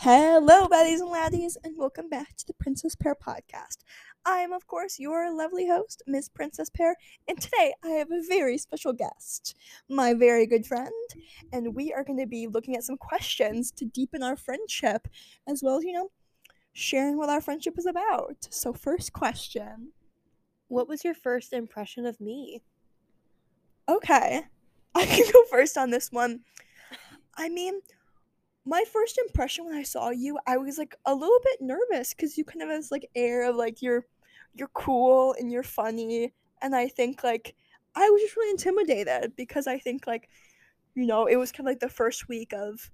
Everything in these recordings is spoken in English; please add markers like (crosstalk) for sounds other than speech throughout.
Hello, baddies and laddies, and welcome back to the Princess Pear podcast. I am, of course, your lovely host, Miss Princess Pear, and today I have a very special guest, my very good friend, and we are going to be looking at some questions to deepen our friendship, as well as, you know, sharing what our friendship is about. So, first question. What was your first impression of me? Okay, (laughs) I can go first on this one. I mean, my first impression when I saw you, I was like a little bit nervous because you kind of have this like air of like you're you're cool and you're funny, and I think like I was just really intimidated because I think like you know it was kind of like the first week of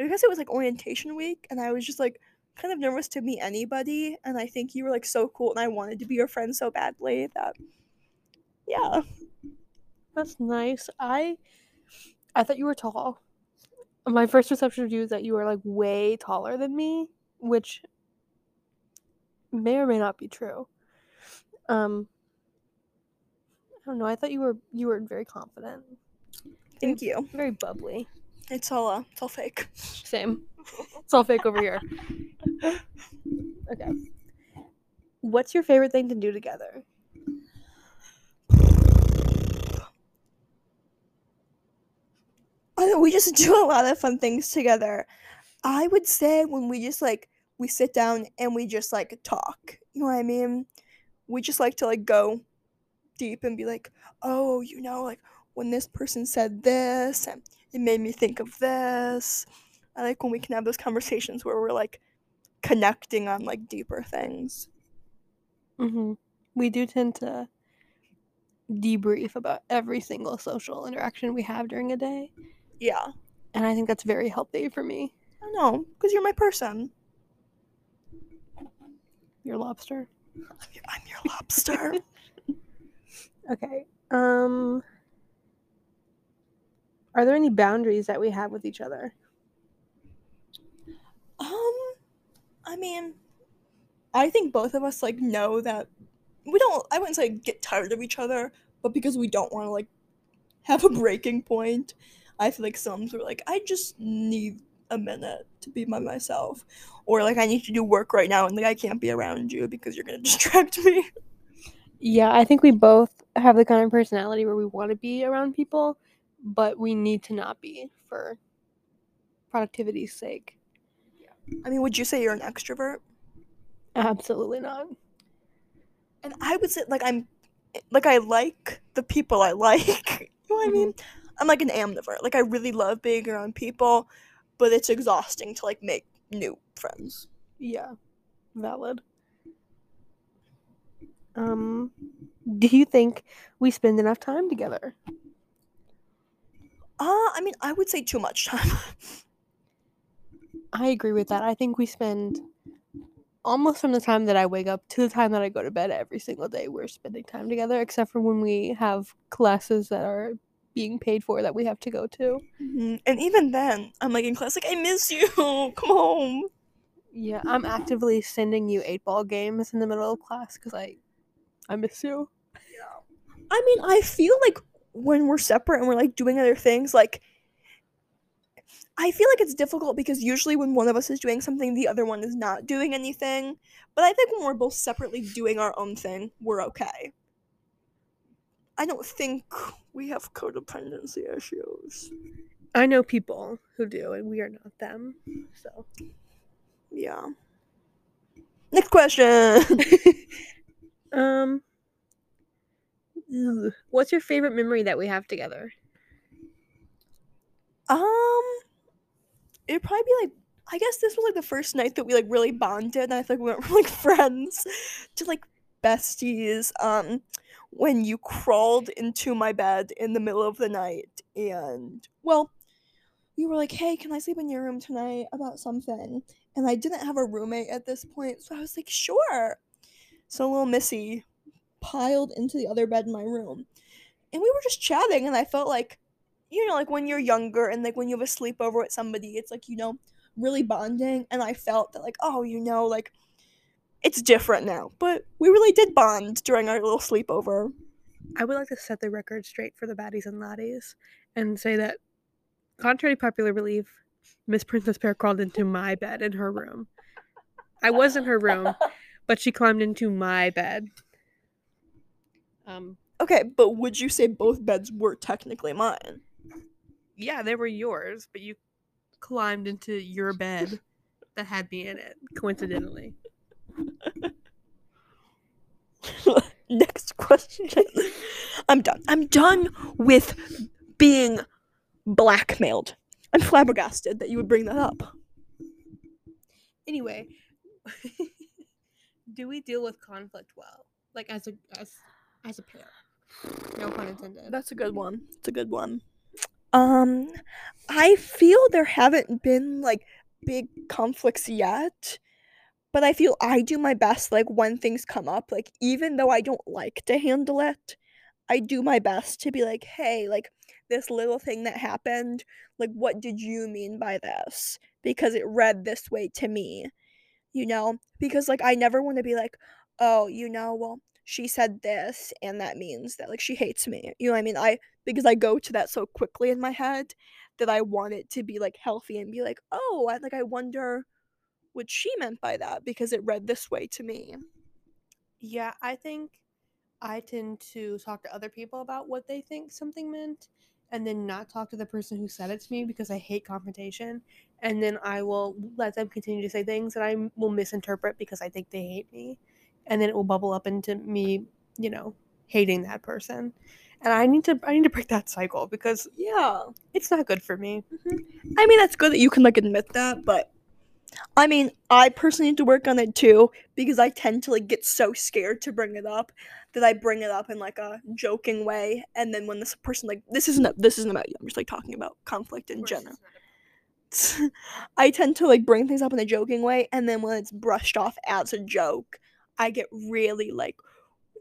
I guess it was like orientation week, and I was just like kind of nervous to meet anybody, and I think you were like so cool, and I wanted to be your friend so badly that yeah. That's nice. I I thought you were tall. My first perception of you is that you are like way taller than me, which may or may not be true. Um I don't know. I thought you were you were very confident. Thank you. Very bubbly. It's all uh, it's all fake. Same. It's all fake over here. (laughs) Okay. What's your favorite thing to do together? I know (laughs) we just do a lot of fun things together. I would say when we just like we sit down and we just like talk. You know what I mean? We just like to like go deep and be like, "Oh, you know, like when this person said this and it made me think of this." I like when we can have those conversations where we're like connecting on like deeper things. Mm-hmm. We do tend to debrief about every single social interaction we have during a day. Yeah. And I think that's very healthy for me. I know, because you're my person. Your lobster. I'm (laughs) your, I'm your lobster. (laughs) Okay. Um Are there any boundaries that we have with each other? um, I mean, I think both of us like know that we don't. I wouldn't say get tired of each other, but because we don't want to like have a breaking point, I feel like some are like I just need a minute to be by myself, or like I need to do work right now and like I can't be around you because you're gonna (laughs) distract me. Yeah, I think we both have the kind of personality where we want to be around people, but we need to not be for productivity's sake. Yeah. I mean, would you say you're an extrovert? Absolutely not. And I would say like I'm like I like the people I like. (laughs) you know what I mm-hmm. mean? I'm like an ambivert. Like I really love being around people, but it's exhausting to like make new friends. Yeah. Valid. Um do you think we spend enough time together? Uh, I mean, I would say too much time. (laughs) I agree with that. I think we spend almost from the time that I wake up to the time that I go to bed every single day, we're spending time together, except for when we have classes that are being paid for that we have to go to. Mhm. And even then, I'm like in class, like I miss you. (laughs) Come home. Yeah, I'm actively sending you eight ball games in the middle of class because I, I miss you. Yeah. I mean, I feel like when we're separate and we're like doing other things, like I feel like it's difficult because usually when one of us is doing something, the other one is not doing anything. But I think when we're both separately doing our own thing, we're okay. I don't think we have codependency issues. I know people who do, and we are not them. So, Yeah. Next question. (laughs) um, what's your favorite memory that we have together? Um, it'd probably be like I guess this was like the first night that we like really bonded, and I think we went from (laughs) like friends to like besties. Um, when you crawled into my bed in the middle of the night, and well, you were like, "Hey, can I sleep in your room tonight about something?" And I didn't have a roommate at this point, so I was like, "Sure." So little Missy piled into the other bed in my room, and we were just chatting, and I felt like you know, like when you're younger and like when you have a sleepover with somebody, it's like, you know, really bonding. And I felt that, like, oh, you know, like it's different now. But we really did bond during our little sleepover. I would like to set the record straight for the baddies and laddies and say that, contrary to popular belief, Miss Princess Pear crawled into my bed in her room. I was in her room, (laughs) but she climbed into my bed. Um, Okay, but would you say both beds were technically mine? yeah, they were yours, but you climbed into your bed that had me in it, coincidentally. (laughs) Next question. I'm done. I'm done with being blackmailed. I'm flabbergasted that you would bring that up. Anyway, (laughs) do we deal with conflict well? Like as a as as a pair? No pun intended. That's a good one. It's a good one. Um, I feel there haven't been like big conflicts yet, but I feel I do my best like when things come up, like even though I don't like to handle it, I do my best to be like, "Hey, like this little thing that happened, like what did you mean by this?" Because it read this way to me. You know? Because like I never want to be like, "Oh, you know, well, she said this and that means that like she hates me." You know what I mean? I because I go to that so quickly in my head that I want it to be like healthy and be like, "Oh, I like I wonder what she meant by that because it read this way to me." Yeah, I think I tend to talk to other people about what they think something meant and then not talk to the person who said it to me because I hate confrontation. And then I will let them continue to say things that I will misinterpret because I think they hate me. And then it will bubble up into me, you know, hating that person. And I need to I need to break that cycle because Yeah. it's not good for me. Mm-hmm. I mean, that's good that you can like admit that, but I mean, I personally need to work on it too because I tend to like get so scared to bring it up that I bring it up in like a joking way, and then when this person like this isn't this isn't about you, I'm just like talking about conflict in general. (laughs) I tend to like bring things up in a joking way, and then when it's brushed off as a joke, I get really like,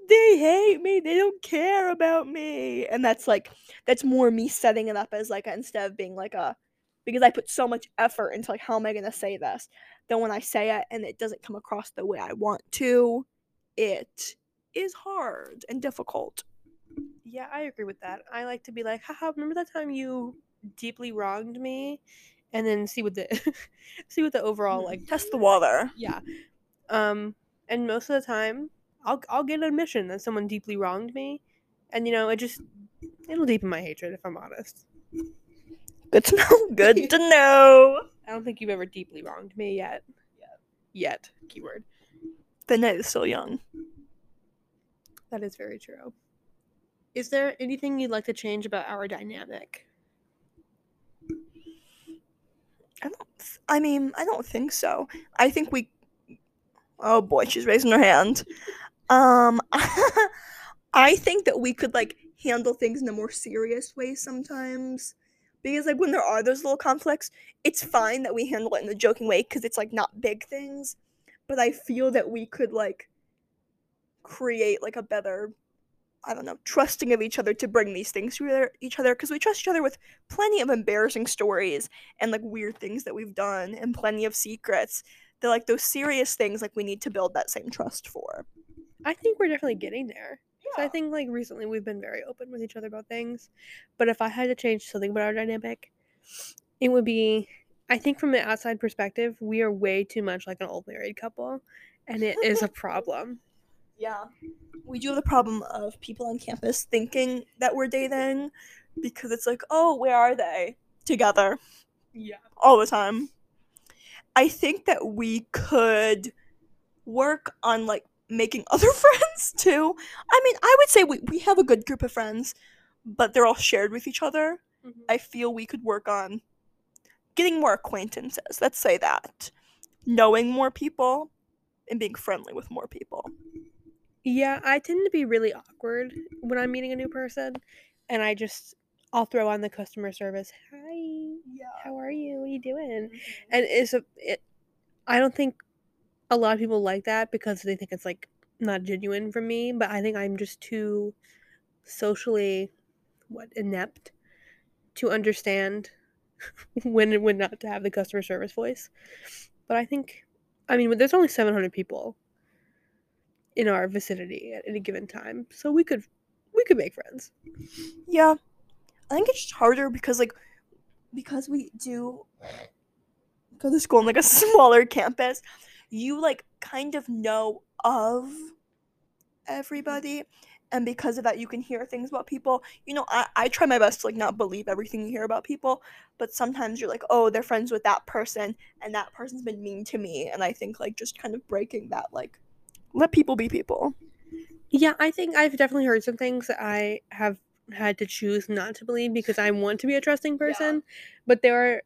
they hate me, they don't care about me, and that's like that's more me setting it up as like instead of being like a because I put so much effort into like how am I gonna say this. Then when I say it and it doesn't come across the way I want to, it is hard and difficult. Yeah, I agree with that. I like to be like, haha, remember that time you deeply wronged me? And then see what the (laughs) see what the overall like Test the water. yeah. Um and most of the time I'll I'll get an admission that someone deeply wronged me. And you know, it just it'll deepen my hatred if I'm honest. Good to know. (laughs) Good to know. I don't think you've ever deeply wronged me yet. Yet. Yet. Keyword. The night is still young. That is very true. Is there anything you'd like to change about our dynamic? I don't. th- I mean, I don't think so. I think we. Oh boy, she's raising her hand. Um, (laughs) I think that we could like handle things in a more serious way sometimes, because like when there are those little conflicts, it's mm-hmm. fine that we handle it in a joking way because it's like not big things. But I feel that we could like create like a better I don't know, trusting of each other to bring these things to each other because we trust each other with plenty of embarrassing stories and like weird things that we've done and plenty of secrets. They're like those serious things like we need to build that same trust for. I think we're definitely getting there. So I think like recently we've been very open with each other about things. But if I had to change something about our dynamic, it would be I think from the outside perspective, we are way too much like an old married couple. And it is a problem. (laughs) Yeah. We do have the problem of people on campus thinking that we're dating because it's like, oh, where are they? Together. Yeah. all the time. I think that we could work on like making other (laughs) friends too. I mean, I would say we, we have a good group of friends, but they're all shared with each other. Mm-hmm. I feel we could work on getting more acquaintances. Let's say that. Knowing more people and being friendly with more people. Yeah, I tend to be really awkward when I'm meeting a new person, and I just I'll throw on the customer service. Hi, Yeah. how are you? What are you doing? Mm-hmm. And it's a it. I don't think a lot of people like that because they think it's like not genuine from me. But I think I'm just too socially what inept to understand (laughs) when and when not to have the customer service voice. But I think, I mean, there's only 700 people in our vicinity at any given time, so we could we could make friends. Yeah. I think it's just harder because like because we do go to school on like a (laughs) smaller campus, you like kind of know of everybody. And because of that, you can hear things about people. You know, I, I try my best to like not believe everything you hear about people, but sometimes you're like, oh, they're friends with that person, and that person's been mean to me. And I think like just kind of breaking that, like, let people be people. Yeah, I think I've definitely heard some things that I have had to choose not to believe because I want to be a trusting person. But there are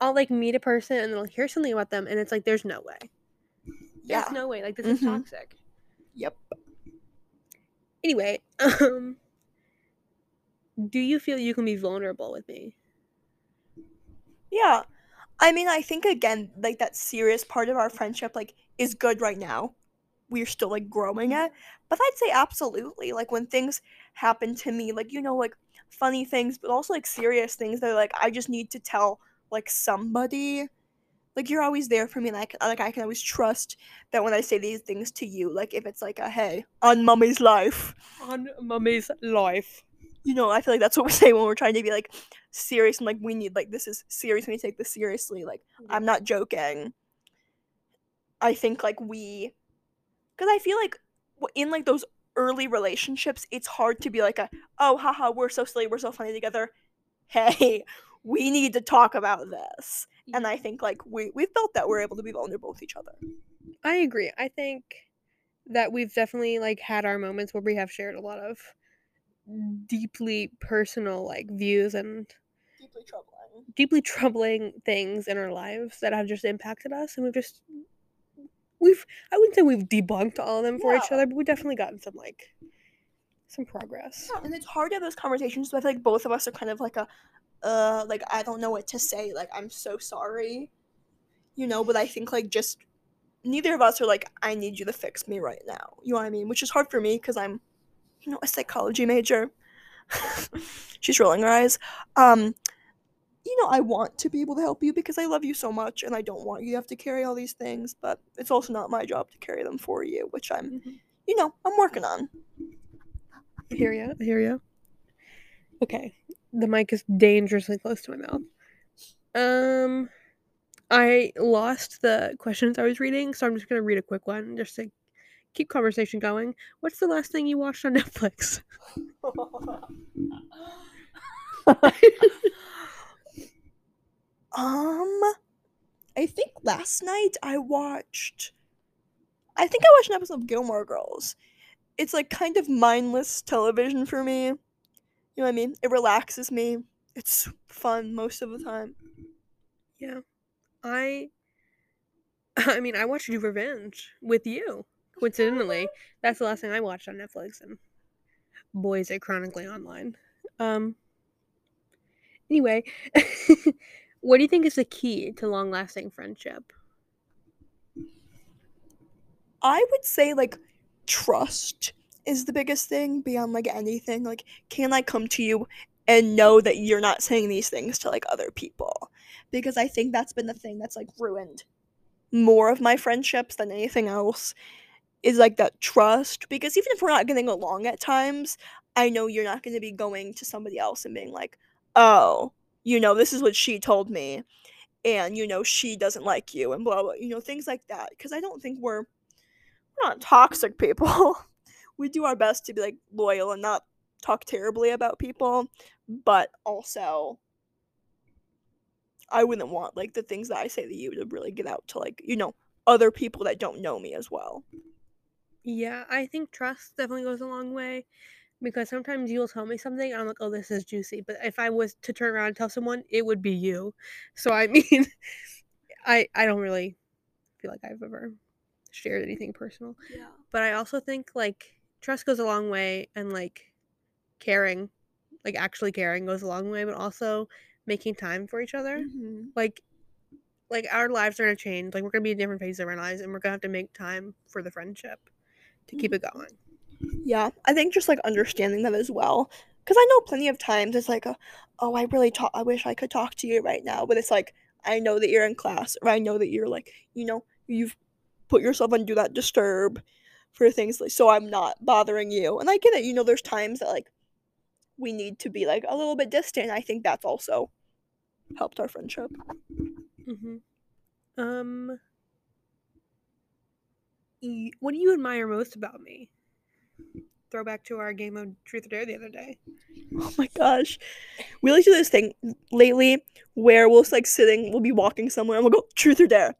I'll like meet a person and then I'll hear something about them and it's like there's no way. Yeah. There's no way. Like this is Mhm. toxic. Yep. Anyway, (laughs) um do you feel you can be vulnerable with me? Yeah. I mean, I think again, like that serious part of our friendship, like, is good right now. We're still like growing it. But I'd say absolutely. Like when things happen to me, like, you know, like funny things, but also like serious things that like I just need to tell like somebody. Like you're always there for me, like like I can always trust that when I say these things to you, like if it's like a hey on mummy's life, On mummy's life. you know, I feel like that's what we say when we're trying to be like serious and like we need like this is serious. We need to take this seriously. Like I'm not joking. I think like we, because I feel like in like those early relationships, it's hard to be like a oh haha we're so silly we're so funny together. (laughs) Hey, we need to talk about this. And I think like we we felt that we're able to be vulnerable with each other. I agree. I think that we've definitely like had our moments where we have shared a lot of deeply personal like views and Deeply troubling. deeply troubling things in our lives that have just impacted us and we've just we've I wouldn't say we've debunked all of them for each other, but we've definitely gotten some like some progress. Yeah, and it's hard to have those conversations. But I feel like both of us are kind of like a, uh, like I don't know what to say. Like I'm so sorry, you know. But I think like just neither of us are like I need you to fix me right now. You know what I mean? Which is hard for me because I'm, you know, a psychology major. (laughs) She's rolling her eyes. Um, you know, I want to be able to help you because I love you so much, and I don't want you to have to carry all these things. But it's also not my job to carry them for you, which I'm, you know, I'm working on. I hear you. I hear ya. Okay. The mic is dangerously close to my mouth. Um I lost the questions I was reading, so I'm just gonna read a quick one just to keep conversation going. What's the last thing you watched on Netflix? (laughs) Um, I think last night I watched. I think I watched an episode of Gilmore Girls. It's like kind of mindless television for me. Know what I mean? It relaxes me. It's fun most of the time. Yeah. I (laughs) I mean, I watched Do Revenge with you. Coincidentally, that's the last thing I watched on Netflix and boy is it chronically online. Um anyway, (laughs) what do you think is the key to long-lasting friendship? I would say like trust is the biggest thing beyond like anything. Like, can I come to you and know that you're not saying these things to like other people? Because I think that's been the thing that's like ruined more of my friendships than anything else is like that trust. Because even if we're not getting along at times, I know you're not going to be going to somebody else and being like, oh, you know, this is what she told me. And, you know, she doesn't like you and blah, blah, you know, things like that. Because I don't think we're we're not toxic people. (laughs) we do our best to be like loyal and not talk terribly about people, but also I wouldn't want like the things that I say to you to really get out to like, you know, other people that don't know me as well. Yeah, I think trust definitely goes a long way because sometimes you'll tell me something and I'm like, "Oh, this is juicy." But if I was to turn around and tell someone, it would be you. So I (laughs) mean, I I don't really feel like I've ever shared anything personal. Yeah. but I also think like trust goes a long way and like caring, like actually caring goes a long way, but also making time for each other. Mm-hmm. Like like our lives are gonna change. Like we're gonna be in different phases of our lives and we're gonna have to make time for the friendship to keep it going. Yeah, I think just like understanding that as well. Because I know plenty of times it's like, a, oh, I really talk. I wish I could talk to you right now, but it's like I know that you're in class, or I know that you're like, you know, you've put yourself on do not disturb for things like so I'm not bothering you. And I get it. You know, there's times that like we need to be like a little bit distant. I think that's also helped our friendship. hmm Um, what do you admire most about me? Throwback to our game of Truth or Dare the other day. Oh my gosh. We like to do this thing lately where we'll like sitting, we'll be walking somewhere and we'll go truth or dare.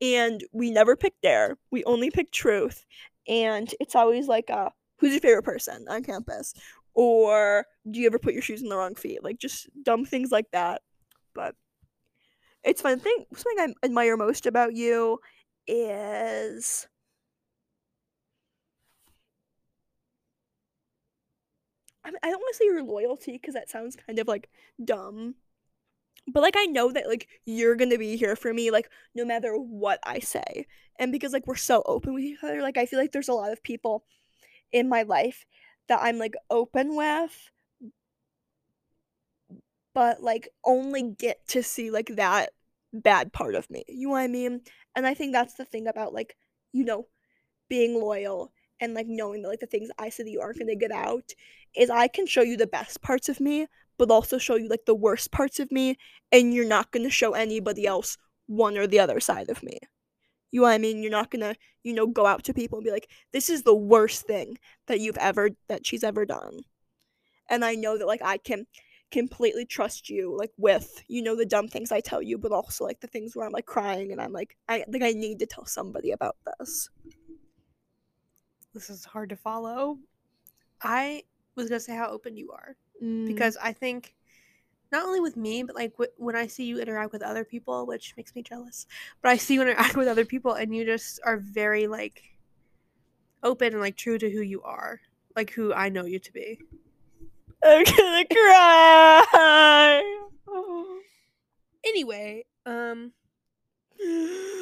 And we never pick dare. We only pick truth. And it's always like uh who's your favorite person on campus? Or do you ever put your shoes in the wrong feet? Like just dumb things like that. But it's fun. Thing something I admire most about you is I, don't want to say your loyalty because that sounds kind of like dumb. But like I know that like you're gonna be here for me like no matter what I say. And because like we're so open with each other, like I feel like there's a lot of people in my life that I'm like open with but like only get to see like that bad part of me. You know what I mean? And I think that's the thing about like, you know, being loyal and like knowing that like the things I say that you aren't gonna get out is I can show you the best parts of me, but also show you like the worst parts of me, and you're not gonna show anybody else one or the other side of me. You know what I mean? You're not gonna, you know, go out to people and be like, this is the worst thing that you've ever that she's ever done. And I know that like I can completely trust you like with you know the dumb things i tell you but also like the things where i'm like crying and i'm like i think i need to tell somebody about this This is hard to follow. I was gonna say how open you are Mm, because I think not only with me, but like wh- when I see you interact with other people, which makes me jealous. But I see you interact with other people, and you just are very like open and like true to who you are, like who I know you to be. i'm gonna cry Anyway, um,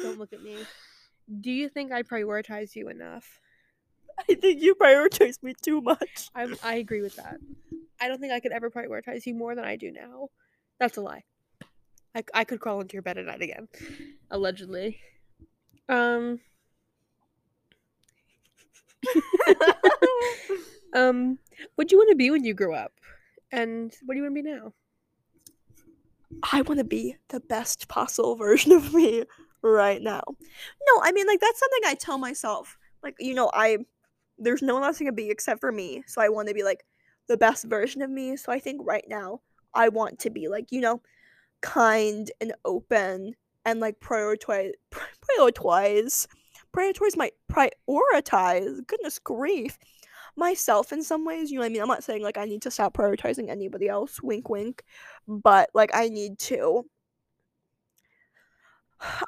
don't look at me. Do you think I prioritize you enough? i think you prioritize me too much I I agree with that. I don't think I could ever prioritize you more than I do now. That's a lie. I, I could crawl into your bed at night again, allegedly. Um. (laughs) um. What do you want to be when you grow up, and what do you want to be now? I want to be the best possible version of me right now. No, I mean like that's something I tell myself. Like you know, I there's no one else I can be except for me. So I want to be like the best version of me. So I think right now I want to be like you know, kind and open and like prioritize prioritize prioritize my prioritize. Goodness grief. Myself in some ways, you know what I mean? I'm not saying like I need to stop prioritizing anybody else, wink wink, but like I need to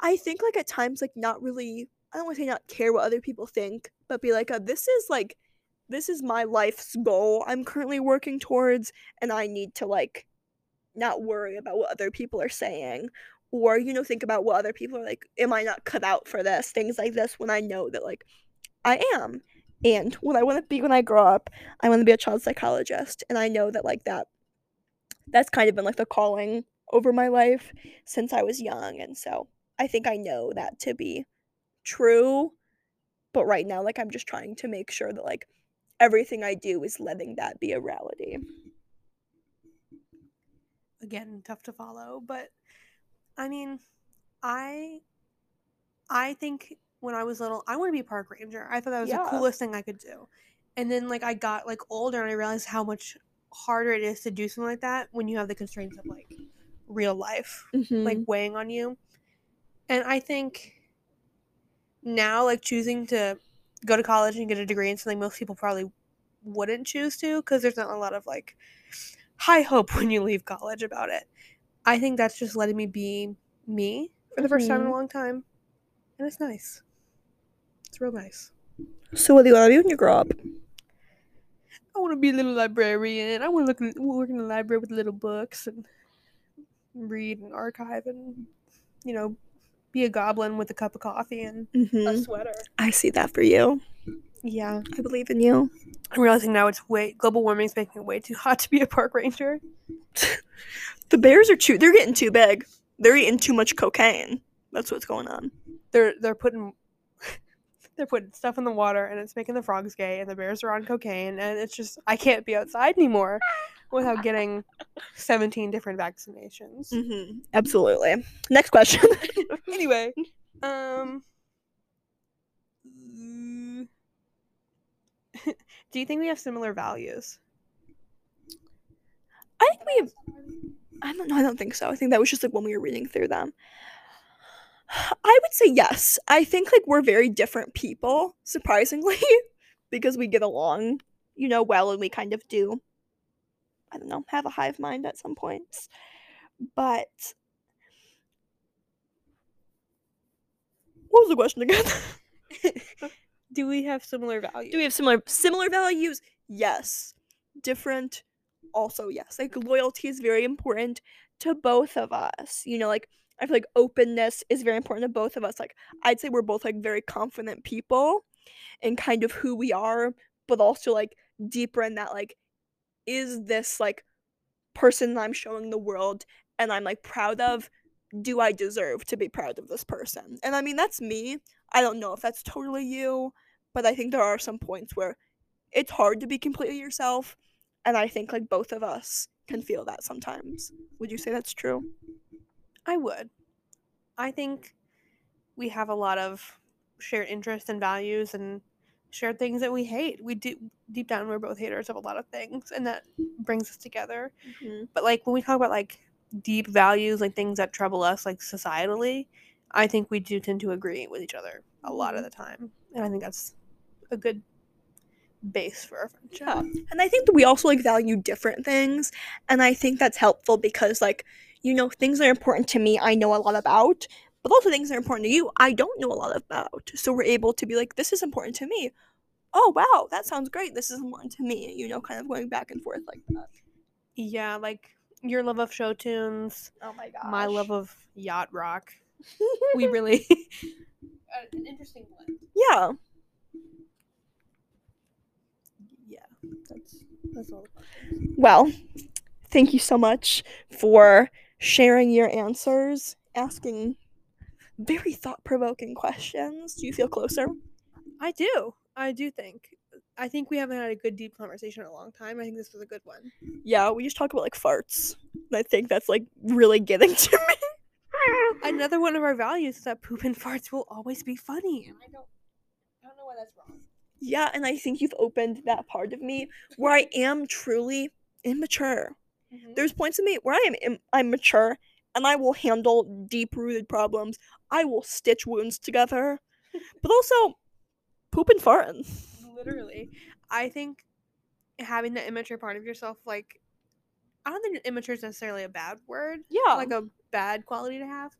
I think like at times like not really I don't want to say not care what other people think, but be like, uh, this is like this is my life's goal I'm currently working towards, and I need to like not worry about what other people are saying, or you know think about what other people are like. Am I not cut out for this? Things like this when I know that like I am, and what I want to be when I grow up, I want to be a child psychologist, and I know that like that that's kind of been like the calling over my life since I was young, and so I think I know that to be true. But right now, like I'm just trying to make sure that like everything I do is letting that be a reality. Again, tough to follow, but I mean, I I think when I was little, I want to be a park ranger. I thought that was Yeah. the coolest thing I could do. And then like I got like older and I realized how much harder it is to do something like that when you have the constraints of like real life Mm-hmm. like weighing on you. And I think now like choosing to go to college and get a degree in something most people probably wouldn't choose to because there's not a lot of like high hope (laughs) when you leave college about it. I think that's just letting me be me for the first time in a Mhm. long time. And it's nice. It's real nice. so what do you want to be when you grow up? I want to be a little librarian. I want to look work in the library with little books and read and archive and, you know, be a goblin with a cup of coffee and a Mm-hmm. sweater. I see that for you. Yeah. I believe in you. I'm realizing now it's way global warming's making it way too hot to be a park ranger. (laughs) The bears are too. They're getting too big. They're eating too much cocaine. That's what's going on. They're they're putting they're putting stuff in the water and it's making the frogs gay and the bears are on cocaine and it's just I can't be outside anymore without getting 17 different vaccinations. Mm-hmm. Absolutely. Next question. (laughs) anyway, um (laughs) Do you think we have similar values? I think we have. I don't know. I don't think so. I think that was just like when we were reading through them. I would say yes. I think like we're very different people, surprisingly, (laughs) because we get along, you know, well, and we kind of do. I don't know, have a hive mind at some points, but what was the question again? (laughs) Do we have similar values? Do we have similar similar values? Yes. Different also yes. Like loyalty is very important to both of us. You know, like I feel like openness is very important to both of us. Like I'd say we're both like very confident people in kind of who we are, but also like deeper in that like is this like person that I'm showing the world and I'm like proud of do I deserve to be proud of this person? And I mean that's me. I don't know if that's totally you, but I think there are some points where it's hard to be completely yourself, and I think like both of us can feel that sometimes. Would you say that's true? I would. I think we have a lot of shared interests and values and shared things that we hate. We do deep down we're both haters of a lot of things and that brings us together. Mm-hmm. But like when we talk about like deep values, like things that trouble us like societally, I think we do tend to agree with each other a lot of the time. And I think that's a good base for our friendship. Yeah. And I think that we also like value different things. And I think that's helpful because like, you know, things that are important to me I know a lot about, but also things that are important to you I don't know a lot about. So we're able to be like, this is important to me. Oh wow, that sounds great. This is important to me, you know, kind of going back and forth like that. Yeah, like your love of show tunes, Oh my god. my love of yacht rock. (laughs) We really (laughs) uh, an interesting blend. Yeah. Yeah, that's that's all. Well, thank you so much for sharing your answers, asking very thought provoking questions. Do you feel closer? I do. I do think. I think we haven't had a good deep conversation in a long time. I think this was a good one. Yeah, we just talk about like farts. I think that's like really getting to me. Another one of our values is that poop and farts will always be funny, and I don't, I don't know why that's wrong. Yeah, and I think you've opened that part of me where I am truly immature. Mm-hmm. There's points in me where I am Im- mature and I will handle deep rooted problems. I will stitch wounds together. (laughs) But also poop and farting. literally, I think having the immature part of yourself, like, I don't think immature is necessarily a bad word. Yeah. like a bad quality to have.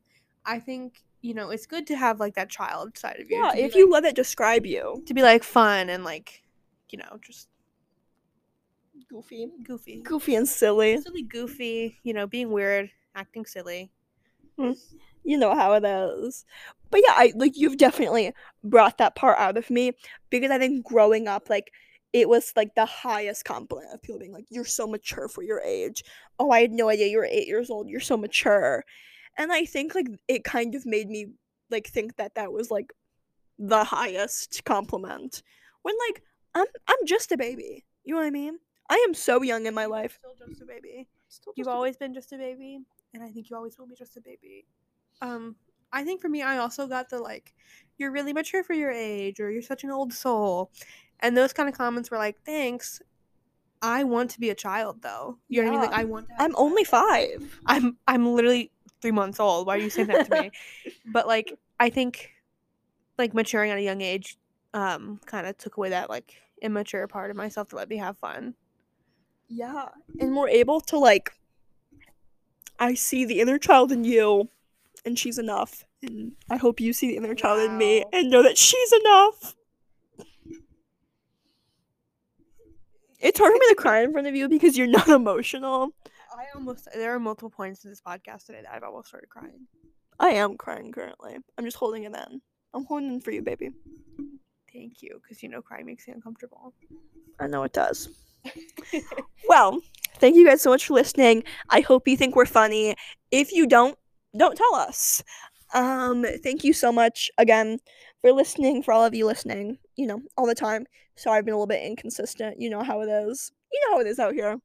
I think you know it's good to have like that child side of you. yeah, if you let it describe you. to be like fun and like you know just Goofy. goofy, Goofy and silly. silly, goofy. You know, being weird, acting silly. Hmm. you know how it is. But yeah, I like you've definitely brought that part out of me because I think growing up, like it was like the highest compliment of people being like, "You're so mature for your age." Oh, I had no idea you were eight years old. You're so mature, and I think like it kind of made me like think that that was like the highest compliment when like I'm I'm just a baby. You know what I mean? I am so young in my life. still just a baby. Still You've just a always been just a baby, and I think you always will be just a baby. Um, I think for me, I also got the like, you're really mature for your age, or you're such an old soul, and those kind of comments were like, thanks. I want to be a child, though. You know what I mean? Like, I want. To I'm only five. I'm I'm literally three months old. Why are you saying that to me? (laughs) but like, I think, like maturing at a young age, um, kind of took away that like immature part of myself to let me have fun. Yeah. And we're able to like I see the inner child in you and she's enough. And I hope you see the inner child in me and know that she's enough. It's hard for me to cry in front of you because you're not (laughs) emotional. I almost there are multiple points in this podcast today that I've almost started crying. I am crying currently. I'm just holding it in. I'm holding it in for you, baby. Thank you, because you know crying makes me uncomfortable. I know it does. (laughs) well, thank you guys so much for listening. I hope you think we're funny. If you don't, don't tell us. Um, thank you so much again for listening, for all of you listening, you know, all the time. Sorry I've been a little bit inconsistent. You know how it is. You know how it is out here.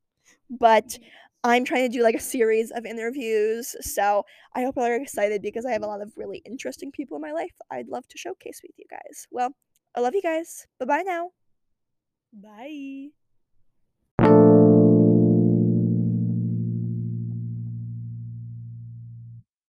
But I'm trying to do like a series of interviews. So I hope you're excited because I have a lot of really interesting people in my life I'd love to showcase with you guys. Well, I love you guys. Bye bye now. Bye.